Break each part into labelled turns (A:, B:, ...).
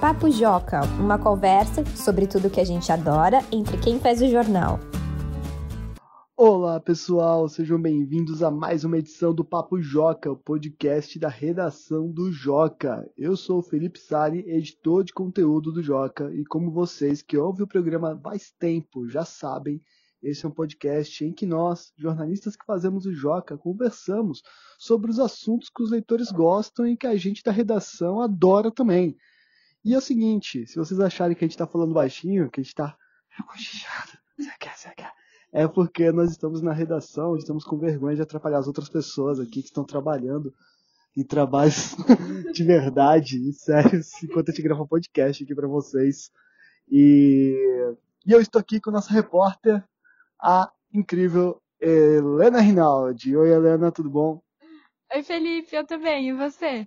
A: Papo Joca, uma conversa sobre tudo que a gente adora entre quem faz o jornal.
B: Olá pessoal, sejam bem-vindos a mais uma edição do Papo Joca, o podcast da redação do Joca. Eu sou o Felipe Sali, editor de conteúdo do Joca, e como vocês que ouvem o programa há mais tempo já sabem, esse é um podcast em que nós, jornalistas que fazemos o Joca, conversamos sobre os assuntos que os leitores gostam e que a gente da redação adora também. E é o seguinte, se vocês acharem que a gente está falando baixinho, que a gente está é porque nós estamos na redação, estamos com vergonha de atrapalhar as outras pessoas aqui que estão trabalhando em trabalhos de verdade sérios enquanto a gente grava um podcast aqui para vocês. E, e eu estou aqui com a nossa repórter, a incrível Helena Rinaldi. Oi, Helena, tudo bom?
C: Oi, Felipe, eu tô bem, e você?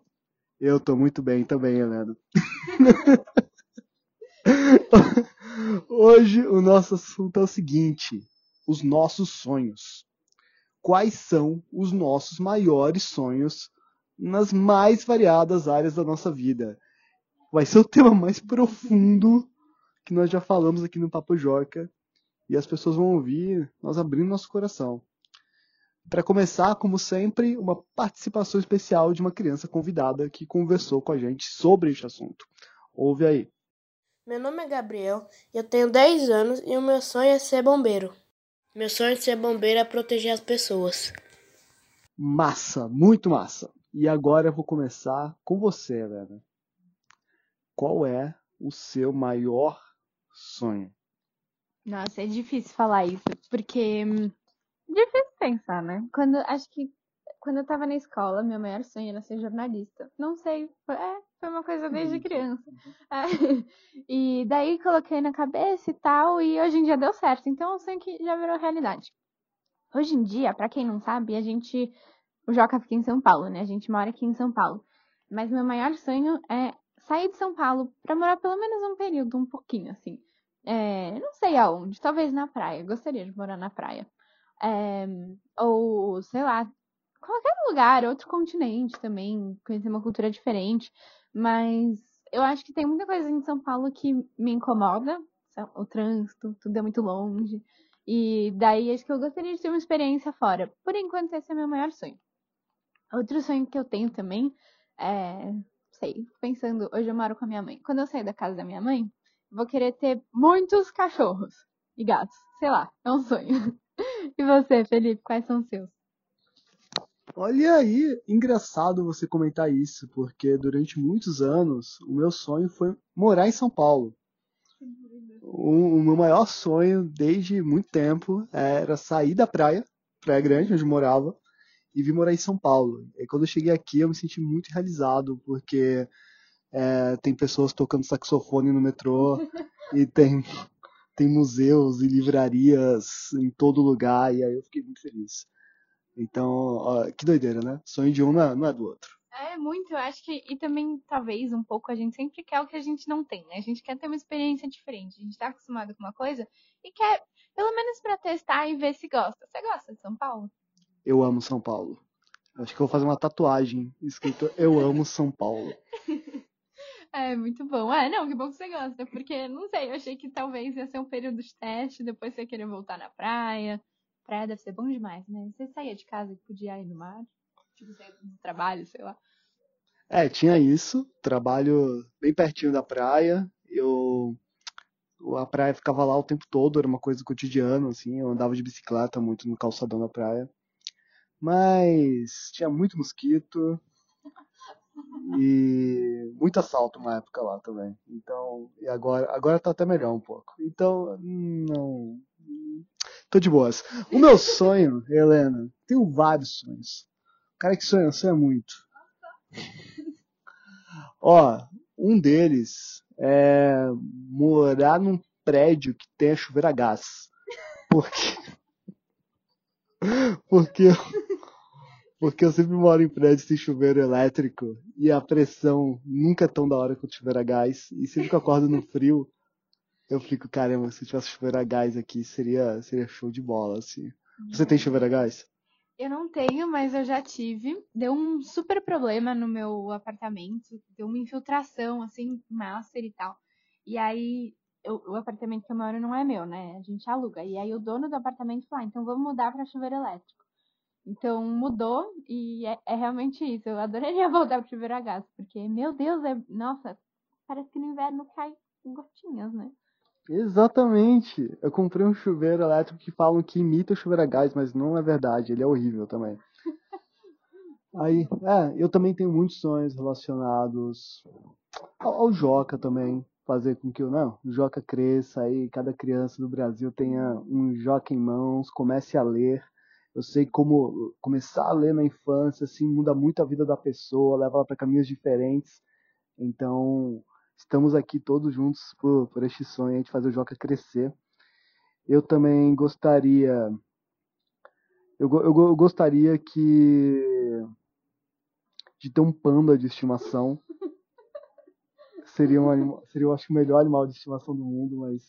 B: Eu tô muito bem também, Helena. Hoje o nosso assunto é o seguinte: os nossos sonhos. Quais são os nossos maiores sonhos nas mais variadas áreas da nossa vida? Vai ser o tema mais profundo que nós já falamos aqui no Papo Joca e as pessoas vão ouvir nós abrindo nosso coração. Para começar, como sempre, uma participação especial de uma criança convidada que conversou com a gente sobre este assunto. Ouve aí.
D: Meu nome é Gabriel, eu tenho 10 anos e o meu sonho é ser bombeiro. Meu sonho de ser bombeiro é proteger as pessoas.
B: Massa, muito massa. E agora eu vou começar com você, Helena. Qual é o seu maior sonho?
C: Nossa, é difícil falar isso, porque. Hum, difícil pensar, né? Quando. Acho que. Quando eu tava na escola, meu maior sonho era ser jornalista. Não sei, foi, é, foi uma coisa desde criança. É, e daí coloquei na cabeça e tal, e hoje em dia deu certo. Então é um sonho que já virou realidade. Hoje em dia, para quem não sabe, a gente. O Joca fica em São Paulo, né? A gente mora aqui em São Paulo. Mas meu maior sonho é sair de São Paulo para morar pelo menos um período, um pouquinho, assim. É, não sei aonde, talvez na praia. Gostaria de morar na praia. É, ou, sei lá, qualquer lugar, outro continente também, conhecer uma cultura diferente. Mas eu acho que tem muita coisa em São Paulo que me incomoda. O trânsito, tudo é muito longe. E daí acho que eu gostaria de ter uma experiência fora. Por enquanto, esse é meu maior sonho. Outro sonho que eu tenho também é. Sei, pensando, hoje eu moro com a minha mãe. Quando eu sair da casa da minha mãe, vou querer ter muitos cachorros e gatos. Sei lá, é um sonho. E você, Felipe, quais são os seus?
B: Olha aí, engraçado você comentar isso, porque durante muitos anos o meu sonho foi morar em São Paulo. O, o meu maior sonho desde muito tempo era sair da praia, Praia Grande, onde eu morava, e vir morar em São Paulo. E quando eu cheguei aqui eu me senti muito realizado, porque é, tem pessoas tocando saxofone no metrô e tem, tem museus e livrarias em todo lugar e aí eu fiquei muito feliz. Então, ó, que doideira, né? Sonho de um não é, não é do outro.
C: É muito, eu acho que, e também, talvez, um pouco, a gente sempre quer o que a gente não tem, né? A gente quer ter uma experiência diferente. A gente tá acostumado com uma coisa e quer, pelo menos para testar e ver se gosta. Você gosta de São Paulo?
B: Eu amo São Paulo. Acho que eu vou fazer uma tatuagem escrito Eu amo São Paulo.
C: É, muito bom. É, não, que bom que você gosta, porque, não sei, eu achei que talvez ia ser um período de teste, depois você ia querer voltar na praia. Praia deve ser bom demais, né? Você saía de casa e podia ir no mar, tipo, sair do trabalho, sei lá.
B: É, tinha isso, trabalho bem pertinho da praia, eu... A praia ficava lá o tempo todo, era uma coisa cotidiana, assim, eu andava de bicicleta muito no calçadão da praia. Mas tinha muito mosquito, e muito assalto uma época lá também. Então, e agora, agora tá até melhor um pouco. Então, não. Tô de boas. O meu sonho, Helena, tenho vários sonhos. O cara que sonha, sonha muito. Ó, um deles é morar num prédio que tenha chuveiro a gás. Porque. Porque porque eu sempre moro em prédio sem chuveiro elétrico e a pressão nunca é tão da hora quanto chuveiro a gás. E sempre que eu acordo no frio, eu fico, caramba, se tivesse chuveiro a gás aqui, seria, seria show de bola, assim. Você tem chuveiro a gás?
C: Eu não tenho, mas eu já tive. Deu um super problema no meu apartamento. Deu uma infiltração, assim, master e tal. E aí, eu- o apartamento que eu moro não é meu, né? A gente aluga. E aí, o dono do apartamento falou: ah, então vamos mudar para chuveiro elétrico. Então, mudou e é, é realmente isso. Eu adoraria voltar pro gás, porque, meu Deus, é. Nossa, parece que no inverno cai gotinhas, né?
B: Exatamente. Eu comprei um chuveiro elétrico que falam que imita o chuveiro a gás, mas não é verdade. Ele é horrível também. Aí, é, eu também tenho muitos sonhos relacionados ao, ao Joca também. Fazer com que o não, o Joca cresça aí, cada criança do Brasil tenha um Joca em mãos, comece a ler. Eu sei como começar a ler na infância, assim, muda muito a vida da pessoa, leva ela para caminhos diferentes. Então, estamos aqui todos juntos por, por este sonho de fazer o Joca crescer. Eu também gostaria. Eu, eu, eu gostaria que. de ter um panda de estimação. Seria um seria, eu acho, o melhor animal de estimação do mundo, mas.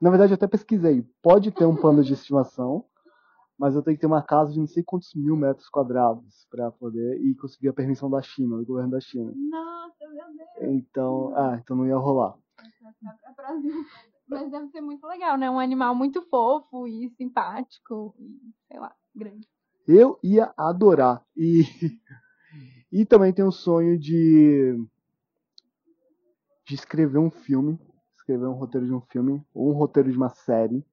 B: Na verdade, eu até pesquisei. Pode ter um panda de estimação, mas eu tenho que ter uma casa de não sei quantos mil metros quadrados para poder e conseguir a permissão da China, do governo da China.
C: Nossa, meu Deus.
B: Então, ah, então não ia rolar.
C: Próxima. Mas deve ser muito legal, né? Um animal muito fofo e simpático e, sei lá, grande.
B: Eu ia adorar. E, e também tenho o sonho de, de escrever um filme, escrever um roteiro de um filme, ou um roteiro de uma série.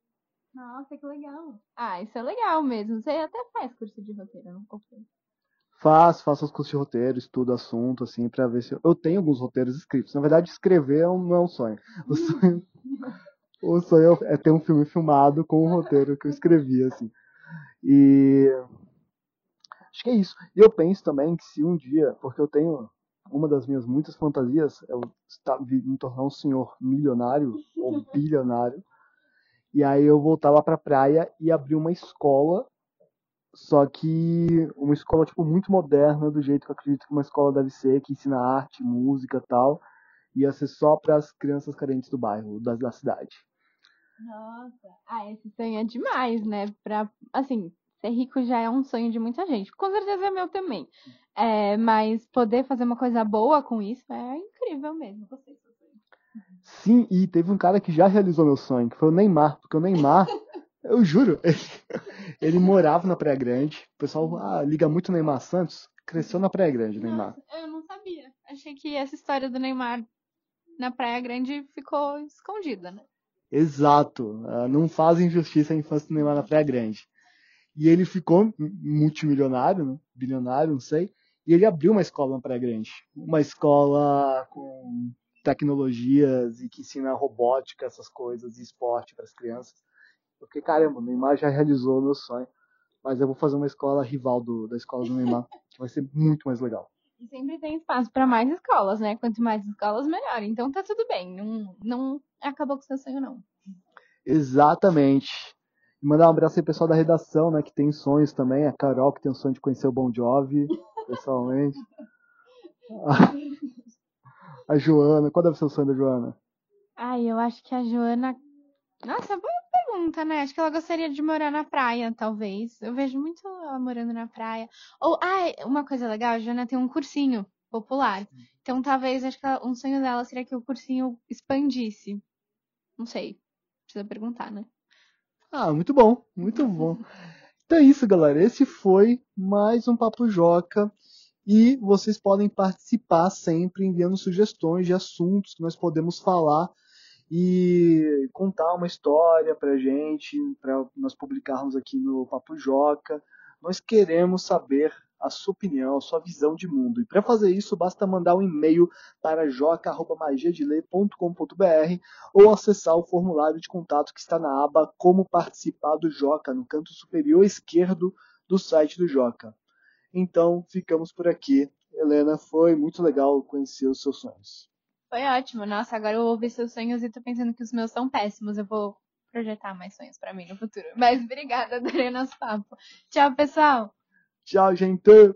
C: Nossa, que legal. Ah, isso é legal mesmo. Você até faz curso de roteiro, eu não confio.
B: Faço, faço os cursos de roteiro, estudo assunto, assim, pra ver se. Eu, eu tenho alguns roteiros escritos. Na verdade, escrever é não é um sonho. O sonho, o sonho é ter um filme filmado com um roteiro que eu escrevi, assim. E. Acho que é isso. E eu penso também que se um dia, porque eu tenho. Uma das minhas muitas fantasias é eu me tornar um senhor milionário ou bilionário. E aí eu voltar lá pra praia e abrir uma escola só que uma escola tipo muito moderna, do jeito que eu acredito que uma escola deve ser, que ensina arte, música, tal. Ia ser só para as crianças carentes do bairro, da, da cidade.
C: Nossa. Ah, esse sonho é demais, né? Pra, assim, ser rico já é um sonho de muita gente. Com certeza é meu também. É, mas poder fazer uma coisa boa com isso é incrível mesmo. Sonho.
B: Sim, e teve um cara que já realizou meu sonho, que foi o Neymar, porque o Neymar, eu juro, ele, ele morava na Praia Grande. O pessoal ah, liga muito o Neymar Santos, cresceu na Praia Grande, Neymar.
C: Nossa, eu não sabia. Achei que essa história do Neymar na Praia Grande ficou escondida, né?
B: Exato. ah, não fazem justiça à infância do Neymar na Praia Grande. E ele ficou multimilionário, né? bilionário, não sei. E ele abriu uma escola na Praia Grande. Uma escola com tecnologias e que ensina robótica, essas coisas, e esporte para as crianças. Eu fiquei, caramba, o Neymar já realizou o meu sonho. Mas eu vou fazer uma escola rival do, da escola do Neymar. que Vai ser muito mais legal.
C: E sempre tem espaço para mais escolas, né? Quanto mais escolas, melhor. Então tá tudo bem. Não, não acabou com seu sonho, não.
B: Exatamente. E mandar um abraço aí pessoal da redação, né, que tem sonhos também. A Carol, que tem o sonho de conhecer o Bon Jovi, pessoalmente. A, Joana, qual deve ser o sonho da Joana?
C: Ai, eu acho que a Joana. Nossa, boa pergunta, né? Acho que ela gostaria de morar na praia, talvez. Eu vejo muito ela morando na praia. Ou, ai, uma coisa legal, a Joana tem um cursinho popular. Então, talvez, acho que ela- um sonho dela seria que o cursinho expandisse. Não sei. Precisa perguntar, né?
B: Ah, muito bom, muito bom. Então é isso, galera. Esse foi mais um Papo Joca. E vocês podem participar sempre enviando sugestões de assuntos que nós podemos falar e contar uma história pra gente, para nós publicarmos aqui no Papo Joca. Nós queremos saber a sua opinião, a sua visão de mundo. E para fazer isso, basta mandar um e-mail para joca.magiadelei.com.br ou acessar o formulário de contato que está na aba Como Participar do Joca, no canto superior esquerdo do site do Joca. Então, ficamos por aqui. Helena, foi muito legal conhecer os seus sonhos.
C: Foi ótimo. Nossa, agora eu ouvi seus sonhos e tô pensando que os meus são péssimos. Eu vou projetar mais sonhos pra mim no futuro. Mas obrigada, adorei nosso papo. Tchau, pessoal!
B: Tchau, gente!